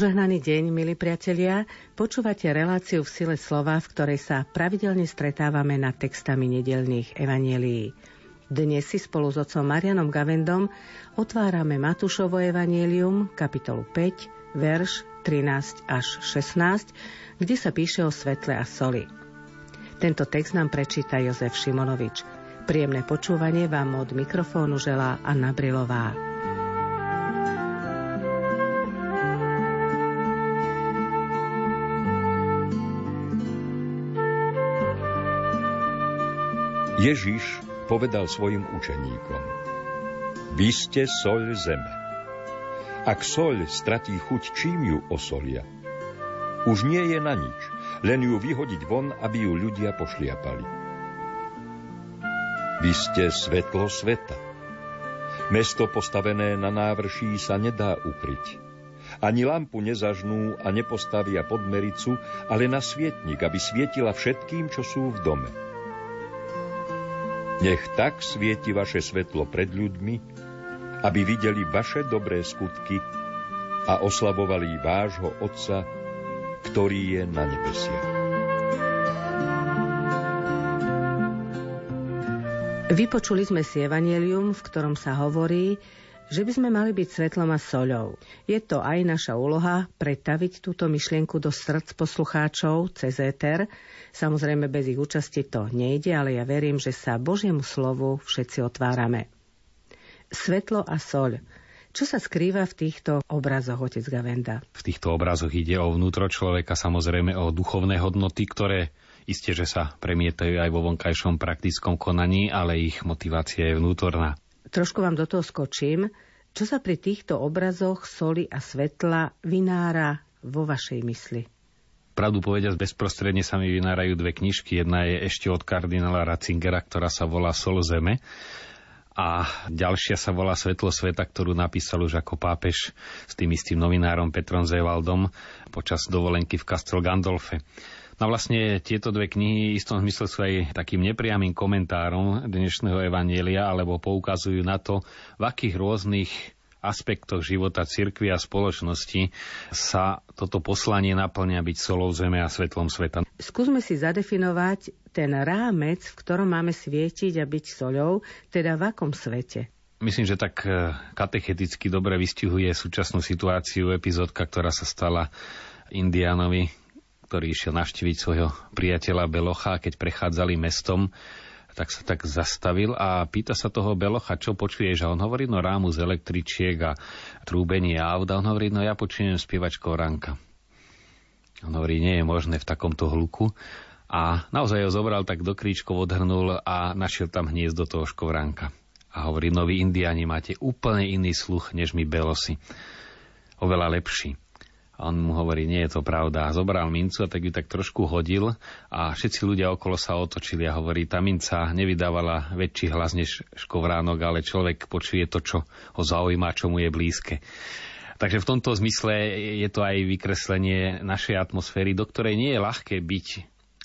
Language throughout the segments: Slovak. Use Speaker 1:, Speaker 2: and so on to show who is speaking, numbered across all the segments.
Speaker 1: Požehnaný deň, milí priatelia. Počúvate reláciu v sile slova, v ktorej sa pravidelne stretávame nad textami nedelných evanielií. Dnes si spolu s otcom Marianom Gavendom otvárame Matúšovo evanielium, kapitolu 5, verš 13 až 16, kde sa píše o svetle a soli. Tento text nám prečíta Jozef Šimonovič. Príjemné počúvanie vám od mikrofónu želá Anna Brilová.
Speaker 2: Ježiš povedal svojim učeníkom, Vy ste soľ zeme. Ak soľ stratí chuť, čím ju osolia? Už nie je na nič, len ju vyhodiť von, aby ju ľudia pošliapali. Vy ste svetlo sveta. Mesto postavené na návrší sa nedá ukryť. Ani lampu nezažnú a nepostavia pod mericu, ale na svietnik, aby svietila všetkým, čo sú v dome. Nech tak svieti vaše svetlo pred ľuďmi, aby videli vaše dobré skutky a oslavovali vášho Otca, ktorý je na nebesiach.
Speaker 1: Vypočuli sme si evanelium, v ktorom sa hovorí, že by sme mali byť svetlom a soľou. Je to aj naša úloha pretaviť túto myšlienku do srdc poslucháčov cez éter. Samozrejme bez ich účasti to nejde, ale ja verím, že sa Božiemu slovu všetci otvárame. Svetlo a soľ. Čo sa skrýva v týchto obrazoch, otec Gavenda?
Speaker 3: V týchto obrazoch ide o vnútro človeka, samozrejme o duchovné hodnoty, ktoré isté, že sa premietajú aj vo vonkajšom praktickom konaní, ale ich motivácia je vnútorná.
Speaker 1: Trošku vám do toho skočím. Čo sa pri týchto obrazoch soli a svetla vynára vo vašej mysli?
Speaker 3: Pravdu povediať, bezprostredne sa mi vynárajú dve knižky. Jedna je ešte od kardinála Ratzingera, ktorá sa volá Sol zeme a ďalšia sa volá Svetlo sveta, ktorú napísal už ako pápež s tým istým novinárom Petrom Zevaldom počas dovolenky v Castel Gandolfe. No vlastne tieto dve knihy v istom zmysle sú aj takým nepriamým komentárom dnešného evanielia, alebo poukazujú na to, v akých rôznych aspektoch života cirkvi a spoločnosti sa toto poslanie naplňa byť solou zeme a svetlom sveta.
Speaker 1: Skúsme si zadefinovať ten rámec, v ktorom máme svietiť a byť soľou, teda v akom svete.
Speaker 3: Myslím, že tak eh, katecheticky dobre vystihuje súčasnú situáciu epizódka, ktorá sa stala Indianovi, ktorý išiel navštíviť svojho priateľa Belocha, keď prechádzali mestom, tak sa tak zastavil a pýta sa toho Belocha, čo počuješ? A on hovorí, no rámu z električiek a trúbenie aut. On hovorí, no ja počujem spievač Koránka. On hovorí, nie je možné v takomto hluku. A naozaj ho zobral, tak do kríčkov odhrnul a našiel tam hniezdo toho škovránka. A hovorí, noví indiani máte úplne iný sluch, než my belosi. Oveľa lepší. A on mu hovorí, nie je to pravda. A zobral mincu a tak ju tak trošku hodil a všetci ľudia okolo sa otočili a hovorí, tá minca nevydávala väčší hlas než škovránok, ale človek počuje to, čo ho zaujíma, čo mu je blízke. Takže v tomto zmysle je to aj vykreslenie našej atmosféry, do ktorej nie je ľahké byť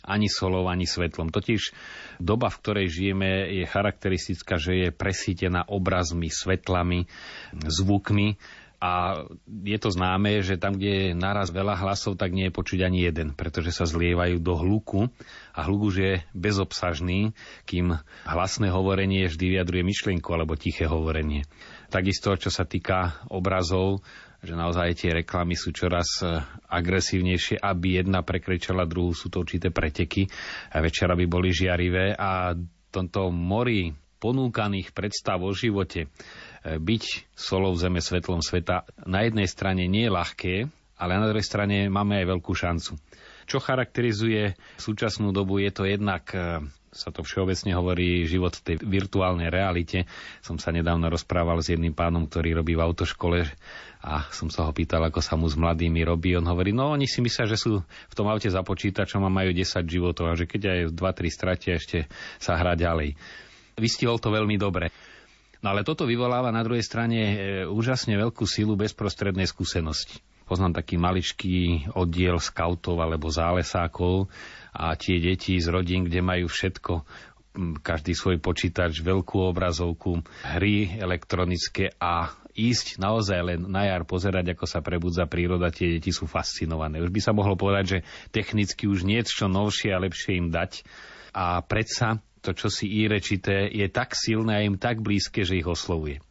Speaker 3: ani solou, ani svetlom. Totiž doba, v ktorej žijeme, je charakteristická, že je presítená obrazmi, svetlami, zvukmi, a je to známe, že tam, kde je naraz veľa hlasov, tak nie je počuť ani jeden, pretože sa zlievajú do hluku a hluk už je bezobsažný, kým hlasné hovorenie vždy vyjadruje myšlienku alebo tiché hovorenie. Takisto, čo sa týka obrazov, že naozaj tie reklamy sú čoraz e, agresívnejšie, aby jedna prekričala druhú, sú to určité preteky, a večer by boli žiarivé a tomto mori ponúkaných predstav o živote byť solou zeme, svetlom sveta na jednej strane nie je ľahké, ale na druhej strane máme aj veľkú šancu. Čo charakterizuje súčasnú dobu, je to jednak e, sa to všeobecne hovorí život v tej virtuálnej realite. Som sa nedávno rozprával s jedným pánom, ktorý robí v autoškole a som sa ho pýtal, ako sa mu s mladými robí. On hovorí, no oni si myslia, že sú v tom aute za počítačom a majú 10 životov a že keď aj 2-3 stratia, ešte sa hrá ďalej. Vystihol to veľmi dobre. No ale toto vyvoláva na druhej strane e, úžasne veľkú silu bezprostrednej skúsenosti. Poznám taký maličký oddiel skautov alebo zálesákov, a tie deti z rodín, kde majú všetko, každý svoj počítač, veľkú obrazovku, hry elektronické a ísť naozaj len na jar pozerať, ako sa prebudza príroda, tie deti sú fascinované. Už by sa mohlo povedať, že technicky už niečo novšie a lepšie im dať. A predsa to, čo si írečité, je tak silné a im tak blízke, že ich oslovuje.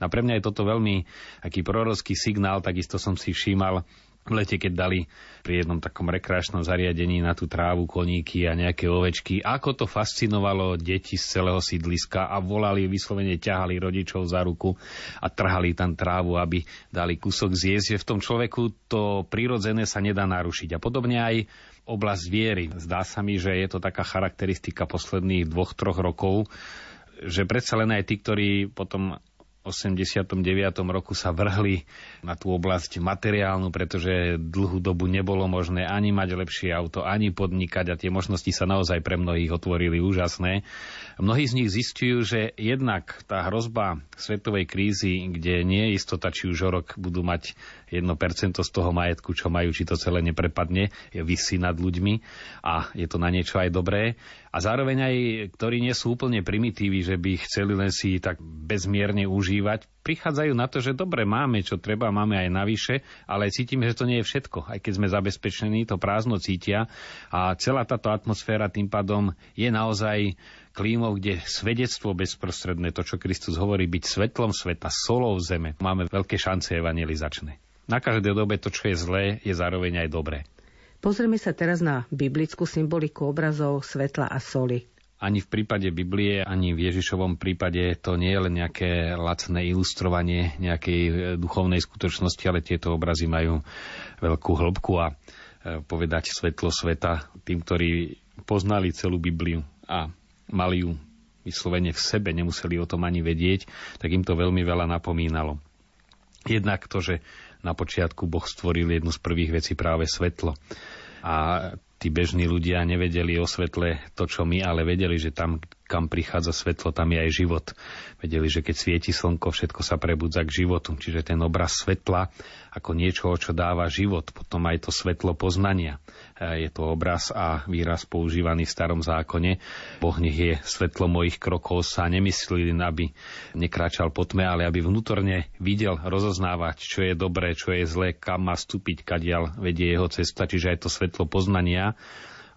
Speaker 3: A pre mňa je toto veľmi aký prorocký signál, takisto som si všímal v lete, keď dali pri jednom takom rekreačnom zariadení na tú trávu koníky a nejaké ovečky, ako to fascinovalo deti z celého sídliska a volali, vyslovene ťahali rodičov za ruku a trhali tam trávu, aby dali kúsok zjesť, v tom človeku to prirodzené sa nedá narušiť. A podobne aj oblasť viery. Zdá sa mi, že je to taká charakteristika posledných dvoch, troch rokov, že predsa len aj tí, ktorí potom 89. roku sa vrhli na tú oblasť materiálnu, pretože dlhú dobu nebolo možné ani mať lepšie auto, ani podnikať a tie možnosti sa naozaj pre mnohých otvorili úžasné. Mnohí z nich zistujú, že jednak tá hrozba svetovej krízy, kde nie je istota, či už rok budú mať 1% z toho majetku, čo majú, či to celé neprepadne, je vysí nad ľuďmi a je to na niečo aj dobré a zároveň aj, ktorí nie sú úplne primitívni, že by chceli len si tak bezmierne užívať, prichádzajú na to, že dobre, máme čo treba, máme aj navyše, ale cítime, že to nie je všetko. Aj keď sme zabezpečení, to prázdno cítia a celá táto atmosféra tým pádom je naozaj klímou, kde svedectvo bezprostredné, to, čo Kristus hovorí, byť svetlom sveta, solou zeme, máme veľké šance evangelizačné. Na každej dobe to, čo je zlé, je zároveň aj dobré.
Speaker 1: Pozrieme sa teraz na biblickú symboliku obrazov svetla a soli.
Speaker 3: Ani v prípade Biblie, ani v Ježišovom prípade to nie je len nejaké lacné ilustrovanie nejakej e, duchovnej skutočnosti, ale tieto obrazy majú veľkú hĺbku a e, povedať svetlo sveta tým, ktorí poznali celú Bibliu a mali ju vyslovene v sebe, nemuseli o tom ani vedieť, tak im to veľmi veľa napomínalo. Jednak to, že na počiatku Boh stvoril jednu z prvých vecí práve svetlo. A tí bežní ľudia nevedeli o svetle to, čo my, ale vedeli, že tam, kam prichádza svetlo, tam je aj život. Vedeli, že keď svieti slnko, všetko sa prebudza k životu. Čiže ten obraz svetla ako niečo, čo dáva život. Potom aj to svetlo poznania. E, je to obraz a výraz používaný v starom zákone. Boh nech je svetlo mojich krokov sa nemyslí, aby nekráčal po tme, ale aby vnútorne videl rozoznávať, čo je dobré, čo je zlé, kam má stúpiť, kadiaľ vedie jeho cesta. Čiže aj to svetlo poznania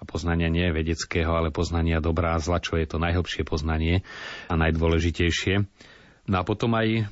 Speaker 3: a poznania nie vedeckého, ale poznania dobrá a zla, čo je to najhlbšie poznanie a najdôležitejšie. No a potom aj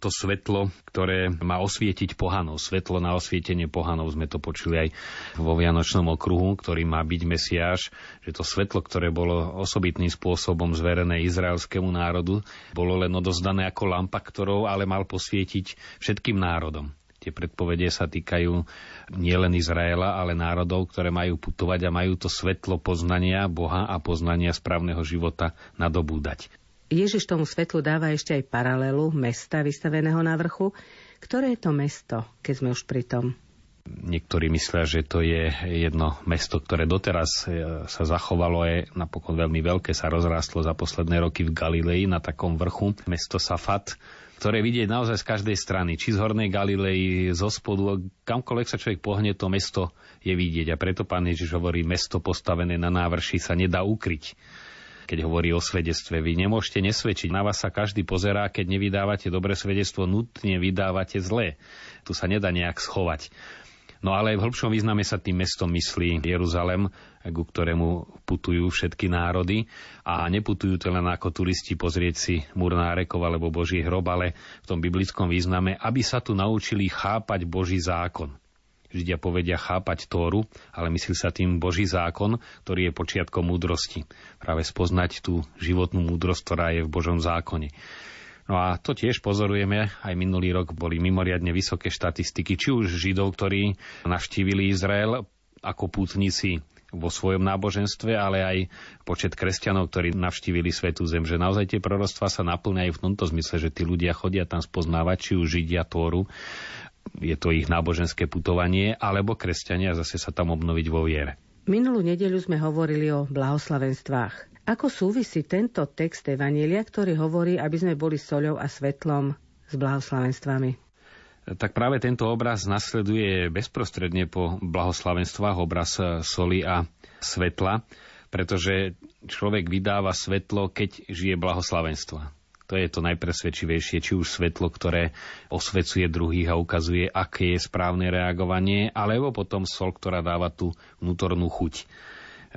Speaker 3: to svetlo, ktoré má osvietiť pohanov. Svetlo na osvietenie pohanov sme to počuli aj vo Vianočnom okruhu, ktorý má byť Mesiáš, že to svetlo, ktoré bolo osobitným spôsobom zverené izraelskému národu, bolo len odozdané ako lampa, ktorou ale mal posvietiť všetkým národom. Tie predpovede sa týkajú nielen Izraela, ale národov, ktoré majú putovať a majú to svetlo poznania Boha a poznania správneho života nadobúdať.
Speaker 1: Ježiš tomu svetlu dáva ešte aj paralelu mesta vystaveného na vrchu. Ktoré je to mesto, keď sme už pri tom?
Speaker 3: Niektorí myslia, že to je jedno mesto, ktoré doteraz e, sa zachovalo, je napokon veľmi veľké, sa rozrástlo za posledné roky v Galilei na takom vrchu, mesto Safat, ktoré vidieť naozaj z každej strany, či z Hornej Galilei, zo spodu, kamkoľvek sa človek pohne, to mesto je vidieť. A preto pán Ježiš hovorí, mesto postavené na návrši sa nedá ukryť keď hovorí o svedectve. Vy nemôžete nesvedčiť. Na vás sa každý pozerá, keď nevydávate dobré svedectvo, nutne vydávate zlé. Tu sa nedá nejak schovať. No ale v hĺbšom význame sa tým mestom myslí Jeruzalem, ku ktorému putujú všetky národy a neputujú to len ako turisti pozrieť si múr nárekov alebo Boží hrob, ale v tom biblickom význame, aby sa tu naučili chápať Boží zákon. Židia povedia chápať Tóru, ale myslí sa tým Boží zákon, ktorý je počiatkom múdrosti. Práve spoznať tú životnú múdrosť, ktorá je v Božom zákone. No a to tiež pozorujeme, aj minulý rok boli mimoriadne vysoké štatistiky, či už Židov, ktorí navštívili Izrael, ako pútnici vo svojom náboženstve, ale aj počet kresťanov, ktorí navštívili Svetú Zem, že naozaj tie proroctvá sa naplňajú v tomto zmysle, že tí ľudia chodia tam spoznávať, či už Židia Tóru, je to ich náboženské putovanie, alebo kresťania zase sa tam obnoviť vo viere.
Speaker 1: Minulú nedeľu sme hovorili o blahoslavenstvách. Ako súvisí tento text Evanielia, ktorý hovorí, aby sme boli soľou a svetlom s blahoslavenstvami?
Speaker 3: tak práve tento obraz nasleduje bezprostredne po blahoslavenstvách obraz soli a svetla, pretože človek vydáva svetlo, keď žije blahoslavenstva. To je to najpresvedčivejšie, či už svetlo, ktoré osvecuje druhých a ukazuje, aké je správne reagovanie, alebo potom sol, ktorá dáva tú vnútornú chuť.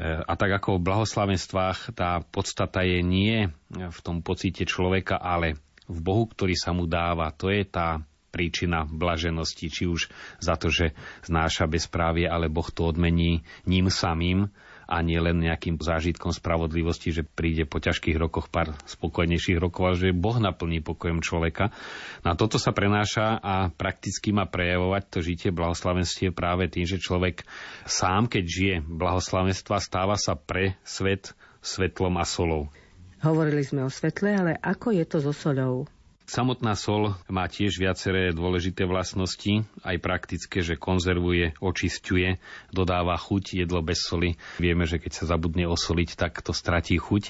Speaker 3: A tak ako v blahoslavenstvách tá podstata je nie v tom pocite človeka, ale v Bohu, ktorý sa mu dáva. To je tá príčina blaženosti, či už za to, že znáša bezprávie, ale Boh to odmení ním samým a nie len nejakým zážitkom spravodlivosti, že príde po ťažkých rokoch pár spokojnejších rokov, ale že Boh naplní pokojom človeka. Na toto sa prenáša a prakticky má prejavovať to žitie blahoslavenstie práve tým, že človek sám, keď žije blahoslavenstva, stáva sa pre svet svetlom a solou.
Speaker 1: Hovorili sme o svetle, ale ako je to so soľou?
Speaker 3: Samotná sol má tiež viaceré dôležité vlastnosti, aj praktické, že konzervuje, očisťuje, dodáva chuť, jedlo bez soli. Vieme, že keď sa zabudne osoliť, tak to stratí chuť.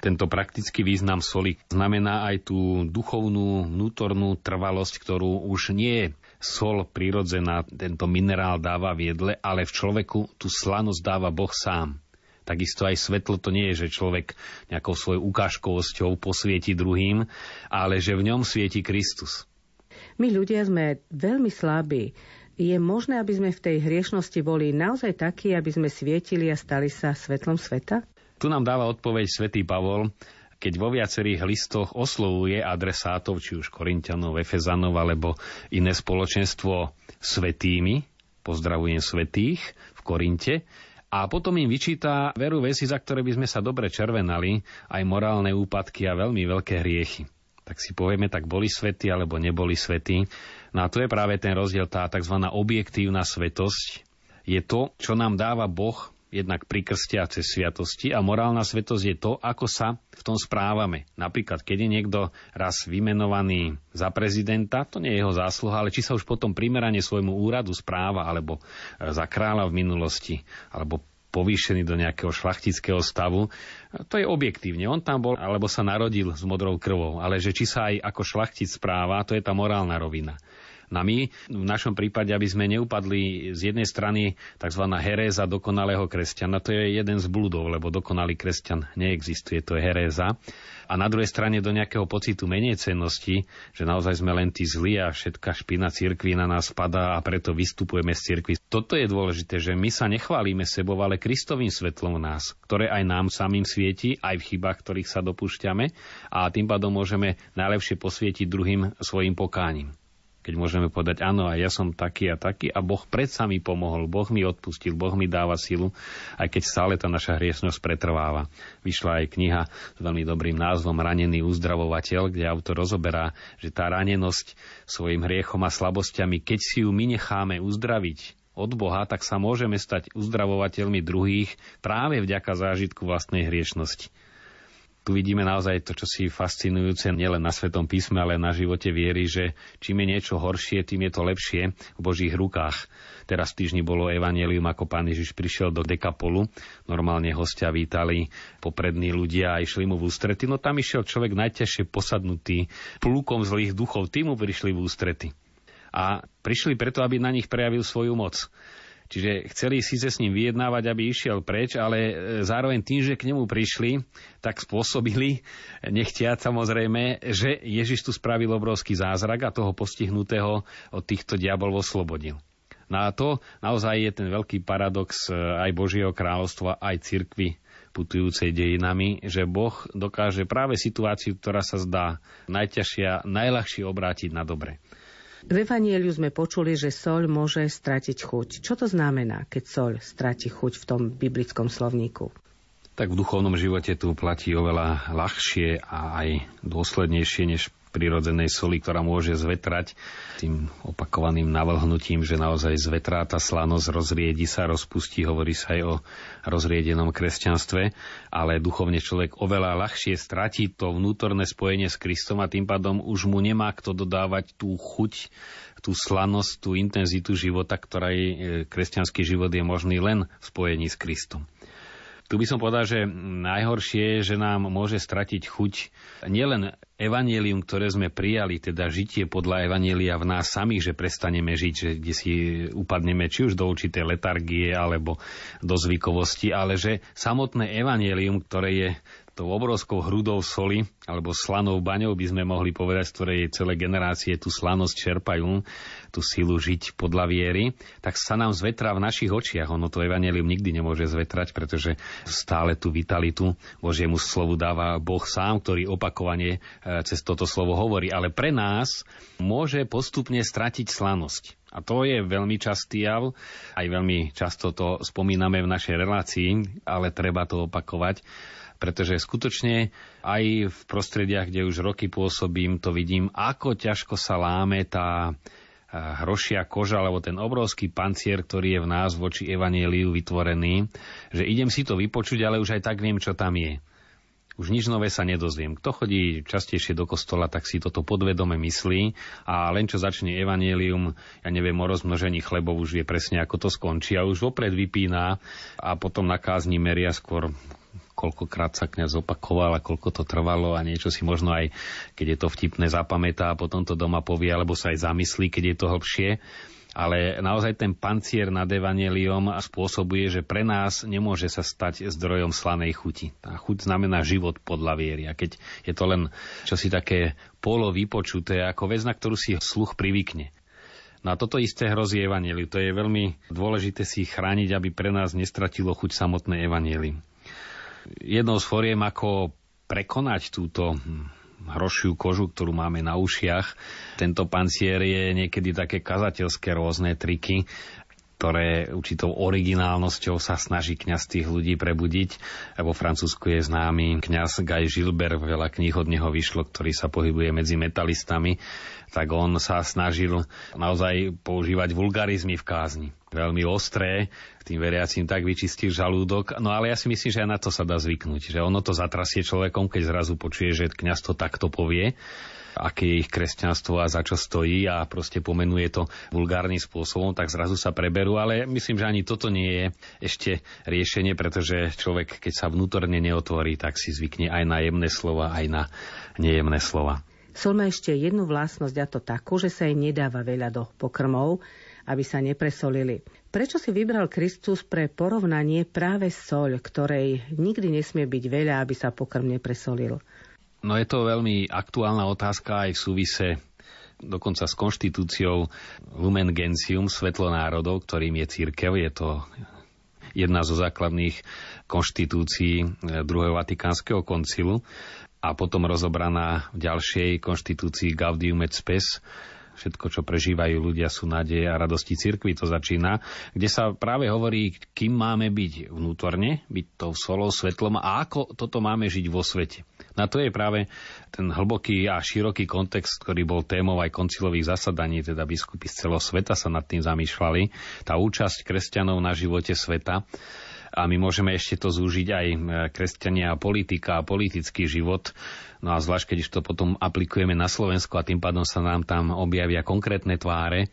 Speaker 3: Tento praktický význam soli znamená aj tú duchovnú, vnútornú trvalosť, ktorú už nie je sol prirodzená, tento minerál dáva v jedle, ale v človeku tú slanosť dáva Boh sám. Takisto aj svetlo to nie je, že človek nejakou svojou ukážkovosťou posvieti druhým, ale že v ňom svieti Kristus.
Speaker 1: My ľudia sme veľmi slabí. Je možné, aby sme v tej hriešnosti boli naozaj takí, aby sme svietili a stali sa svetlom sveta?
Speaker 3: Tu nám dáva odpoveď svätý Pavol, keď vo viacerých listoch oslovuje adresátov, či už Korintianov, Efezanov alebo iné spoločenstvo svetými, pozdravujem svetých v Korinte, a potom im vyčíta veru veci, za ktoré by sme sa dobre červenali, aj morálne úpadky a veľmi veľké hriechy. Tak si povieme, tak boli svety alebo neboli svety. No a to je práve ten rozdiel, tá tzv. objektívna svetosť. Je to, čo nám dáva Boh jednak pri krste a cez sviatosti a morálna svetosť je to, ako sa v tom správame. Napríklad, keď je niekto raz vymenovaný za prezidenta, to nie je jeho zásluha, ale či sa už potom primerane svojmu úradu správa, alebo e, za kráľa v minulosti, alebo povýšený do nejakého šlachtického stavu, to je objektívne. On tam bol, alebo sa narodil s modrou krvou, ale že či sa aj ako šlachtic správa, to je tá morálna rovina. Na my v našom prípade, aby sme neupadli z jednej strany tzv. heréza dokonalého kresťana, to je jeden z blúdov, lebo dokonalý kresťan neexistuje, to je heréza. A na druhej strane do nejakého pocitu menej cennosti, že naozaj sme len tí zlí a všetká špina cirkvi na nás padá a preto vystupujeme z cirkvi. Toto je dôležité, že my sa nechválime sebou, ale Kristovým svetlom nás, ktoré aj nám samým svieti, aj v chybách, ktorých sa dopúšťame a tým pádom môžeme najlepšie posvietiť druhým svojim pokáním keď môžeme povedať, áno, a ja som taký a taký a Boh predsa mi pomohol, Boh mi odpustil, Boh mi dáva silu, aj keď stále tá naša hriešnosť pretrváva. Vyšla aj kniha s veľmi dobrým názvom Ranený uzdravovateľ, kde autor rozoberá, že tá ranenosť svojim hriechom a slabosťami, keď si ju my necháme uzdraviť od Boha, tak sa môžeme stať uzdravovateľmi druhých práve vďaka zážitku vlastnej hriešnosti vidíme naozaj to, čo si fascinujúce nielen na Svetom písme, ale na živote viery, že čím je niečo horšie, tým je to lepšie v Božích rukách. Teraz v týždni bolo evanelium, ako pán Ježiš prišiel do Dekapolu. Normálne hostia vítali poprední ľudia a išli mu v ústrety. No tam išiel človek najťažšie posadnutý plúkom zlých duchov. Tí mu prišli v ústrety. A prišli preto, aby na nich prejavil svoju moc. Čiže chceli síce s ním vyjednávať, aby išiel preč, ale e, zároveň tým, že k nemu prišli, tak spôsobili, nechtiať samozrejme, že Ježiš tu spravil obrovský zázrak a toho postihnutého od týchto diabol oslobodil. No a to naozaj je ten veľký paradox e, aj Božieho kráľovstva, aj cirkvy putujúcej dejinami, že Boh dokáže práve situáciu, ktorá sa zdá najťažšia, najľahšie obrátiť na dobre.
Speaker 1: V Evanieliu sme počuli, že soľ môže stratiť chuť. Čo to znamená, keď soľ stratí chuť v tom biblickom slovníku?
Speaker 3: Tak v duchovnom živote tu platí oveľa ľahšie a aj dôslednejšie než prirodzenej soli, ktorá môže zvetrať tým opakovaným navlhnutím, že naozaj zvetrá tá slanosť, rozriedi sa, rozpustí, hovorí sa aj o rozriedenom kresťanstve, ale duchovne človek oveľa ľahšie stratí to vnútorné spojenie s Kristom a tým pádom už mu nemá kto dodávať tú chuť, tú slanosť, tú intenzitu života, ktorá je kresťanský život je možný len v spojení s Kristom. Tu by som povedal, že najhoršie je, že nám môže stratiť chuť nielen evanielium, ktoré sme prijali, teda žitie podľa evanielia v nás samých, že prestaneme žiť, že kde si upadneme či už do určitej letargie alebo do zvykovosti, ale že samotné evanielium, ktoré je tou obrovskou hrudou soli alebo slanou baňou by sme mohli povedať, z ktorej celé generácie tú slanosť čerpajú, tú silu žiť podľa viery, tak sa nám zvetrá v našich očiach. Ono to evanelium nikdy nemôže zvetrať, pretože stále tú vitalitu Božiemu slovu dáva Boh sám, ktorý opakovane e, cez toto slovo hovorí. Ale pre nás môže postupne stratiť slanosť. A to je veľmi častý jav, aj veľmi často to spomíname v našej relácii, ale treba to opakovať pretože skutočne aj v prostrediach, kde už roky pôsobím, to vidím, ako ťažko sa láme tá hrošia koža, alebo ten obrovský pancier, ktorý je v nás voči evanieliu vytvorený, že idem si to vypočuť, ale už aj tak viem, čo tam je. Už nič nové sa nedozviem. Kto chodí častejšie do kostola, tak si toto podvedome myslí a len čo začne evanielium, ja neviem, o rozmnožení chlebov už vie presne, ako to skončí a už vopred vypína a potom na kázni meria skôr koľkokrát sa kňaz opakoval a koľko to trvalo a niečo si možno aj, keď je to vtipné, zapamätá a potom to doma povie, alebo sa aj zamyslí, keď je to hlbšie. Ale naozaj ten pancier nad evaneliom spôsobuje, že pre nás nemôže sa stať zdrojom slanej chuti. Tá chuť znamená život podľa viery. A keď je to len čosi také polo vypočuté, ako vec, na ktorú si sluch privykne. No a toto isté hrozí evaneliu. To je veľmi dôležité si chrániť, aby pre nás nestratilo chuť samotné evanelium jednou z foriem, ako prekonať túto hrošiu kožu, ktorú máme na ušiach. Tento pancier je niekedy také kazateľské rôzne triky, ktoré určitou originálnosťou sa snaží kňaz tých ľudí prebudiť. Vo Francúzsku je známy kňaz Guy Gilbert, veľa kníh od neho vyšlo, ktorý sa pohybuje medzi metalistami, tak on sa snažil naozaj používať vulgarizmy v kázni. Veľmi ostré, tým veriacím tak vyčistil žalúdok. No ale ja si myslím, že aj na to sa dá zvyknúť, že ono to zatrasie človekom, keď zrazu počuje, že kňaz to takto povie aké je ich kresťanstvo a za čo stojí a proste pomenuje to vulgárnym spôsobom, tak zrazu sa preberú, ale myslím, že ani toto nie je ešte riešenie, pretože človek, keď sa vnútorne neotvorí, tak si zvykne aj na jemné slova, aj na nejemné slova.
Speaker 1: Sol má ešte jednu vlastnosť a to takú, že sa jej nedáva veľa do pokrmov, aby sa nepresolili. Prečo si vybral Kristus pre porovnanie práve soľ, ktorej nikdy nesmie byť veľa, aby sa pokrm nepresolil?
Speaker 3: No je to veľmi aktuálna otázka aj v súvise dokonca s konštitúciou Lumen Gentium, Svetlo národov, ktorým je církev. Je to jedna zo základných konštitúcií druhého Vatikánskeho koncilu a potom rozobraná v ďalšej konštitúcii Gaudium et Spes, všetko, čo prežívajú ľudia, sú nádeje a radosti cirkvi, to začína, kde sa práve hovorí, kým máme byť vnútorne, byť tou solou, svetlom a ako toto máme žiť vo svete. Na to je práve ten hlboký a široký kontext, ktorý bol témou aj koncilových zasadaní, teda biskupy z celého sveta sa nad tým zamýšľali. Tá účasť kresťanov na živote sveta a my môžeme ešte to zúžiť aj kresťania a politika a politický život. No a zvlášť, keď to potom aplikujeme na Slovensku a tým pádom sa nám tam objavia konkrétne tváre,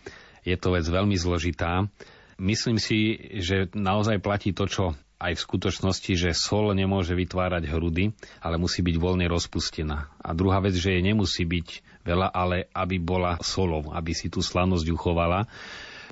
Speaker 3: je to vec veľmi zložitá. Myslím si, že naozaj platí to, čo aj v skutočnosti, že sol nemôže vytvárať hrudy, ale musí byť voľne rozpustená. A druhá vec, že je nemusí byť veľa, ale aby bola solou, aby si tú slanosť uchovala.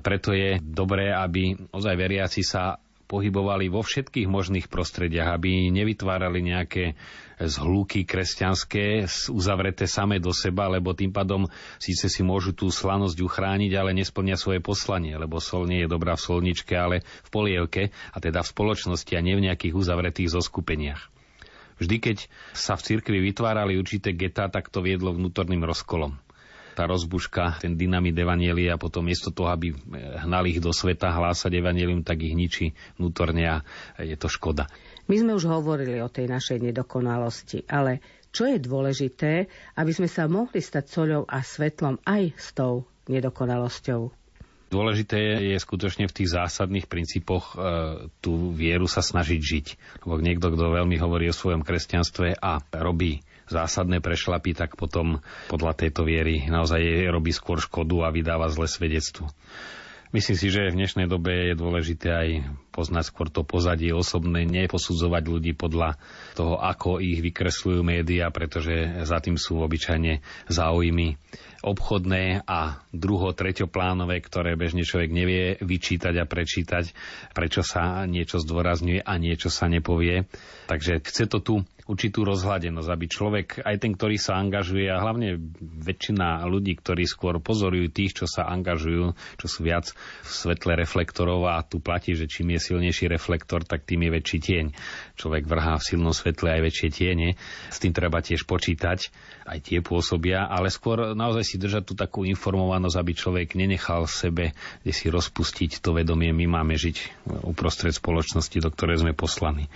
Speaker 3: Preto je dobré, aby ozaj veriaci sa pohybovali vo všetkých možných prostrediach, aby nevytvárali nejaké zhluky kresťanské, uzavreté same do seba, lebo tým pádom síce si môžu tú slanosť uchrániť, ale nesplnia svoje poslanie, lebo sol nie je dobrá v solničke, ale v polievke, a teda v spoločnosti a nie v nejakých uzavretých zoskupeniach. Vždy, keď sa v cirkvi vytvárali určité getá, tak to viedlo vnútorným rozkolom tá rozbuška, ten dynamit evanielia a potom miesto toho, aby hnali ich do sveta hlásať evanielium, tak ich ničí vnútorne a je to škoda.
Speaker 1: My sme už hovorili o tej našej nedokonalosti, ale Čo je dôležité, aby sme sa mohli stať soľou a svetlom aj s tou nedokonalosťou?
Speaker 3: Dôležité je skutočne v tých zásadných princípoch e, tú vieru sa snažiť žiť. Lebo niekto, kto veľmi hovorí o svojom kresťanstve a robí zásadné prešlapy, tak potom podľa tejto viery naozaj robí skôr škodu a vydáva zle svedectvo. Myslím si, že v dnešnej dobe je dôležité aj poznať skôr to pozadie osobné, neposudzovať ľudí podľa toho, ako ich vykresľujú médiá, pretože za tým sú obyčajne záujmy obchodné a druho, treťoplánové, ktoré bežne človek nevie vyčítať a prečítať, prečo sa niečo zdôrazňuje a niečo sa nepovie. Takže chce to tu určitú rozhľadenosť, aby človek, aj ten, ktorý sa angažuje a hlavne väčšina ľudí, ktorí skôr pozorujú tých, čo sa angažujú, čo sú viac v svetle reflektorov a tu platí, že čím je silnejší reflektor, tak tým je väčší tieň. Človek vrhá v silnom svetle aj väčšie tiene, s tým treba tiež počítať, aj tie pôsobia, ale skôr naozaj si držať tú takú informovanosť, aby človek nenechal sebe, kde si rozpustiť to vedomie, my máme žiť uprostred spoločnosti, do ktorej sme poslaní.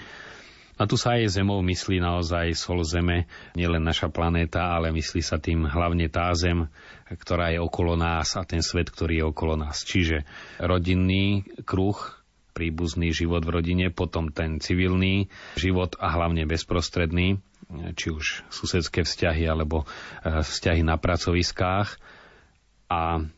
Speaker 3: A tu sa aj Zemou myslí naozaj sol Zeme, nielen naša planéta, ale myslí sa tým hlavne tá Zem, ktorá je okolo nás a ten svet, ktorý je okolo nás. Čiže rodinný kruh, príbuzný život v rodine, potom ten civilný život a hlavne bezprostredný, či už susedské vzťahy alebo eh, vzťahy na pracoviskách. A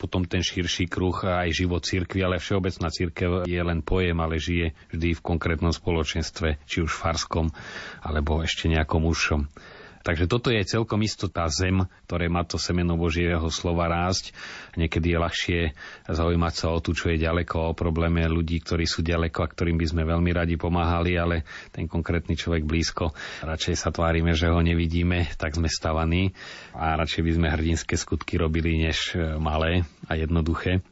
Speaker 3: potom ten širší kruh aj život cirkvi, ale všeobecná církev je len pojem, ale žije vždy v konkrétnom spoločenstve, či už farskom, alebo ešte nejakom užšom. Takže toto je celkom isto tá zem, ktoré má to semeno Božieho slova rásť. Niekedy je ľahšie zaujímať sa o tú, čo je ďaleko, o probléme ľudí, ktorí sú ďaleko a ktorým by sme veľmi radi pomáhali, ale ten konkrétny človek blízko. Radšej sa tvárime, že ho nevidíme, tak sme stavaní a radšej by sme hrdinské skutky robili, než e, malé a jednoduché.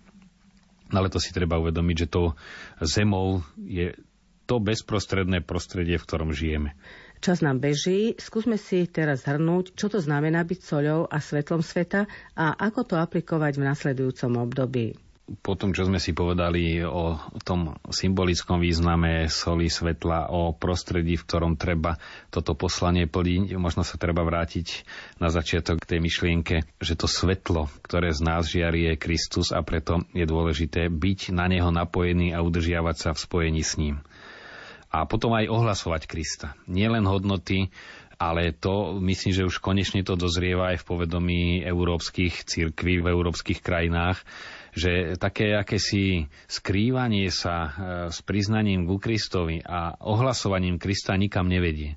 Speaker 3: Ale to si treba uvedomiť, že tou zemou je to bezprostredné prostredie, v ktorom žijeme.
Speaker 1: Čas nám beží, skúsme si teraz zhrnúť, čo to znamená byť soľou a svetlom sveta a ako to aplikovať v nasledujúcom období.
Speaker 3: Po tom, čo sme si povedali o tom symbolickom význame soli svetla, o prostredí, v ktorom treba toto poslanie plniť, možno sa treba vrátiť na začiatok k tej myšlienke, že to svetlo, ktoré z nás žiari, je Kristus a preto je dôležité byť na neho napojený a udržiavať sa v spojení s ním a potom aj ohlasovať Krista. Nie len hodnoty, ale to myslím, že už konečne to dozrieva aj v povedomí európskych cirkví v európskych krajinách, že také akési skrývanie sa e, s priznaním ku Kristovi a ohlasovaním Krista nikam nevedie.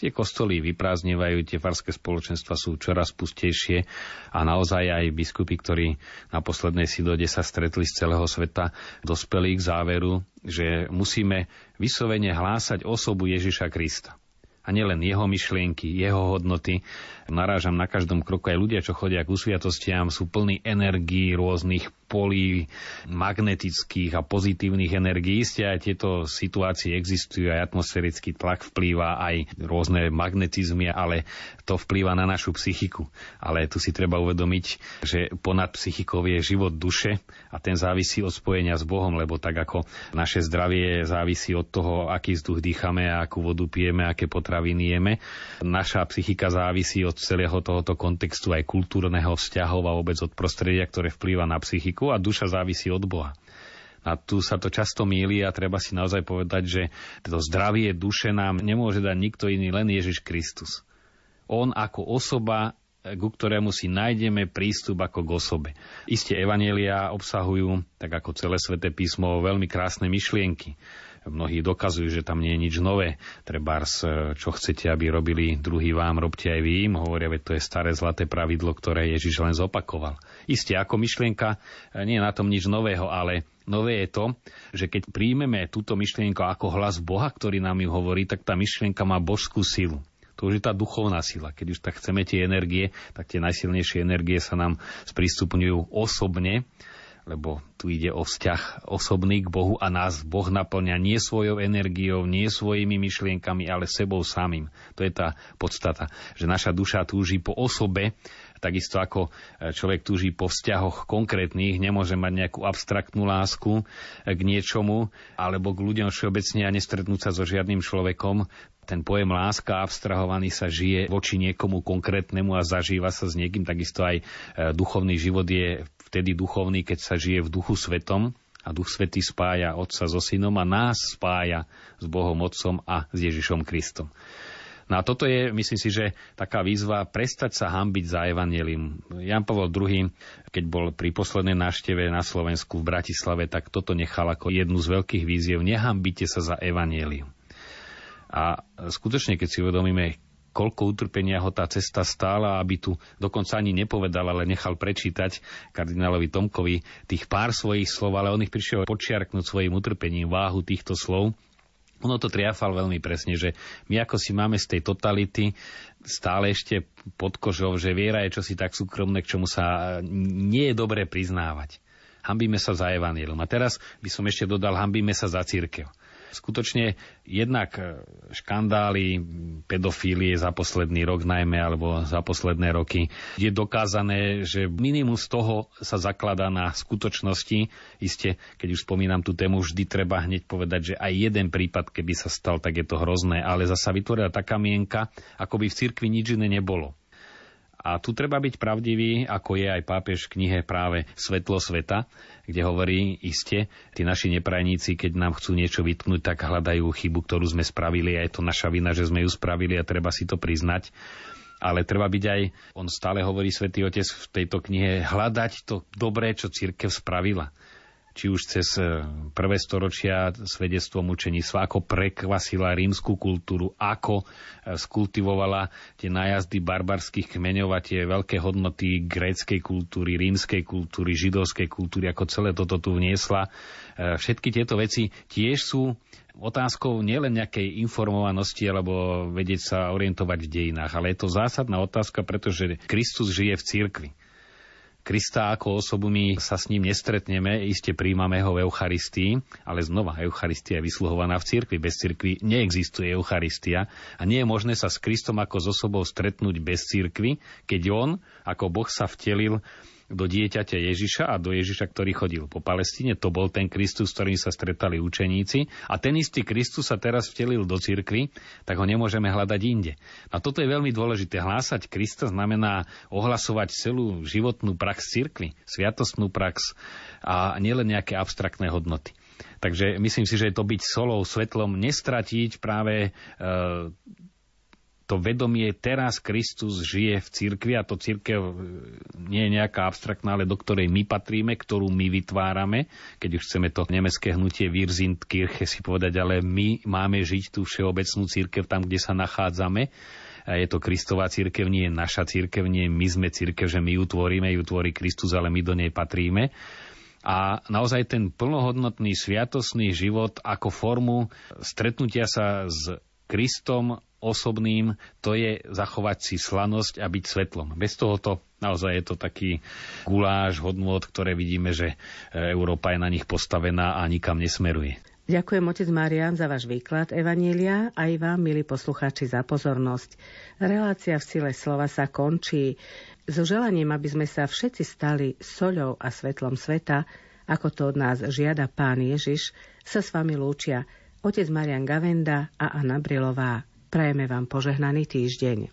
Speaker 3: Tie kostoly vyprázdnevajú, tie farské spoločenstva sú čoraz pustejšie a naozaj aj biskupy, ktorí na poslednej sídode sa stretli z celého sveta, dospeli k záveru, že musíme vyslovene hlásať osobu Ježiša Krista a nielen jeho myšlienky, jeho hodnoty. Narážam na každom kroku aj ľudia, čo chodia k usviatostiam, sú plní energií rôznych polí magnetických a pozitívnych energií. Isté aj tieto situácie existujú, aj atmosférický tlak vplýva, aj rôzne magnetizmy, ale to vplýva na našu psychiku. Ale tu si treba uvedomiť, že ponad psychikou je život duše a ten závisí od spojenia s Bohom, lebo tak ako naše zdravie závisí od toho, aký vzduch dýchame akú vodu pijeme, aké potraviny jeme. Naša psychika závisí od celého tohoto kontextu aj kultúrneho vzťahov a vôbec od prostredia, ktoré vplýva na psychiku a duša závisí od Boha. A tu sa to často míli a treba si naozaj povedať, že to zdravie duše nám nemôže dať nikto iný, len Ježiš Kristus. On ako osoba ku ktorému si nájdeme prístup ako k osobe. Isté evanelia obsahujú, tak ako celé sväté písmo, veľmi krásne myšlienky. Mnohí dokazujú, že tam nie je nič nové. Trebárs, e, čo chcete, aby robili druhý vám, robte aj vy im. Hovoria, že to je staré zlaté pravidlo, ktoré Ježiš len zopakoval. Isté, ako myšlienka, e, nie je na tom nič nového, ale Nové je to, že keď príjmeme túto myšlienku ako hlas Boha, ktorý nám ju hovorí, tak tá myšlienka má božskú silu. To už je tá duchovná sila. Keď už tak chceme tie energie, tak tie najsilnejšie energie sa nám sprístupňujú osobne lebo tu ide o vzťah osobný k Bohu a nás Boh naplňa nie svojou energiou, nie svojimi myšlienkami, ale sebou samým. To je tá podstata, že naša duša túži po osobe, takisto ako e, človek túži po vzťahoch konkrétnych, nemôže mať nejakú abstraktnú lásku k niečomu, alebo k ľuďom všeobecne a nestretnúť sa so žiadnym človekom, ten pojem láska abstrahovaný sa žije voči niekomu konkrétnemu a zažíva sa s niekým. Takisto aj e, duchovný život je vtedy duchovný, keď sa žije v duchu svetom a Duch Svetý spája Otca so Synom a nás spája s Bohom Otcom a s Ježišom Kristom. No a toto je, myslím si, že taká výzva prestať sa hambiť za evanielim. Jan Pavel II, keď bol pri poslednej návšteve na Slovensku v Bratislave, tak toto nechal ako jednu z veľkých víziev. Nehambite sa za evanielium. A skutočne, keď si uvedomíme, koľko utrpenia ho tá cesta stála, aby tu dokonca ani nepovedal, ale nechal prečítať kardinálovi Tomkovi tých pár svojich slov, ale on ich prišiel počiarknúť svojim utrpením váhu týchto slov ono to triafal veľmi presne, že my ako si máme z tej totality stále ešte pod kožou, že viera je čosi tak súkromné, k čomu sa nie je dobré priznávať. Hambíme sa za evanílium. A teraz by som ešte dodal, hambíme sa za církev skutočne jednak e, škandály, pedofílie za posledný rok najmä, alebo za posledné roky, je dokázané, že minimum z toho sa zakladá na skutočnosti. Isté, keď už spomínam tú tému, vždy treba hneď povedať, že aj jeden prípad, keby sa stal, tak je to hrozné, ale zasa vytvorila taká mienka, ako by v cirkvi nič iné nebolo. A tu treba byť pravdivý, ako je aj pápež v knihe práve Svetlo sveta, kde hovorí iste, tí naši neprajníci, keď nám chcú niečo vytknúť, tak hľadajú chybu, ktorú sme spravili a je to naša vina, že sme ju spravili a treba si to priznať. Ale treba byť aj, on stále hovorí Svetý Otec v tejto knihe, hľadať to dobré, čo církev spravila či už cez e, prvé storočia svedectvom učeníctva, ako prekvasila rímsku kultúru, ako e, skultivovala tie nájazdy barbarských kmeňov a tie veľké hodnoty gréckej kultúry, rímskej kultúry, židovskej kultúry, ako celé toto tu vniesla. E, všetky tieto veci tiež sú otázkou nielen nejakej informovanosti alebo vedieť sa orientovať v dejinách, ale je to zásadná otázka, pretože Kristus žije v cirkvi. Krista ako osobu my sa s ním nestretneme, iste príjmame ho v Eucharistii, ale znova Eucharistia je vysluhovaná v cirkvi. Bez cirkvi neexistuje Eucharistia a nie je možné sa s Kristom ako s osobou stretnúť bez cirkvi, keď on, ako Boh sa vtelil do dieťaťa Ježiša a do Ježiša, ktorý chodil po Palestíne. To bol ten Kristus, s ktorým sa stretali učeníci. A ten istý Kristus sa teraz vtelil do cirkvi, tak ho nemôžeme hľadať inde. A toto je veľmi dôležité. Hlásať Krista znamená ohlasovať celú životnú prax cirkvi, sviatostnú prax a nielen nejaké abstraktné hodnoty. Takže myslím si, že to byť solou, svetlom, nestratiť práve e, to vedomie teraz Kristus žije v cirkvi a to cirkev e, nie je nejaká abstraktná, ale do ktorej my patríme, ktorú my vytvárame. Keď už chceme to nemecké hnutie Wirsindkirche si povedať, ale my máme žiť tú všeobecnú cirkev tam, kde sa nachádzame. A je to Kristová církev, nie je naša církev, nie my sme církev, že my ju tvoríme, ju tvorí Kristus, ale my do nej patríme a naozaj ten plnohodnotný sviatosný život ako formu stretnutia sa s Kristom osobným, to je zachovať si slanosť a byť svetlom. Bez tohoto naozaj je to taký guláš hodnôt, ktoré vidíme, že e, Európa je na nich postavená a nikam nesmeruje.
Speaker 1: Ďakujem, otec Marian, za váš výklad Evanília aj vám, milí poslucháči, za pozornosť. Relácia v sile slova sa končí. So želaním, aby sme sa všetci stali soľou a svetlom sveta, ako to od nás žiada pán Ježiš, sa s vami lúčia otec Marian Gavenda a Anna Brilová. Prajeme vám požehnaný týždeň.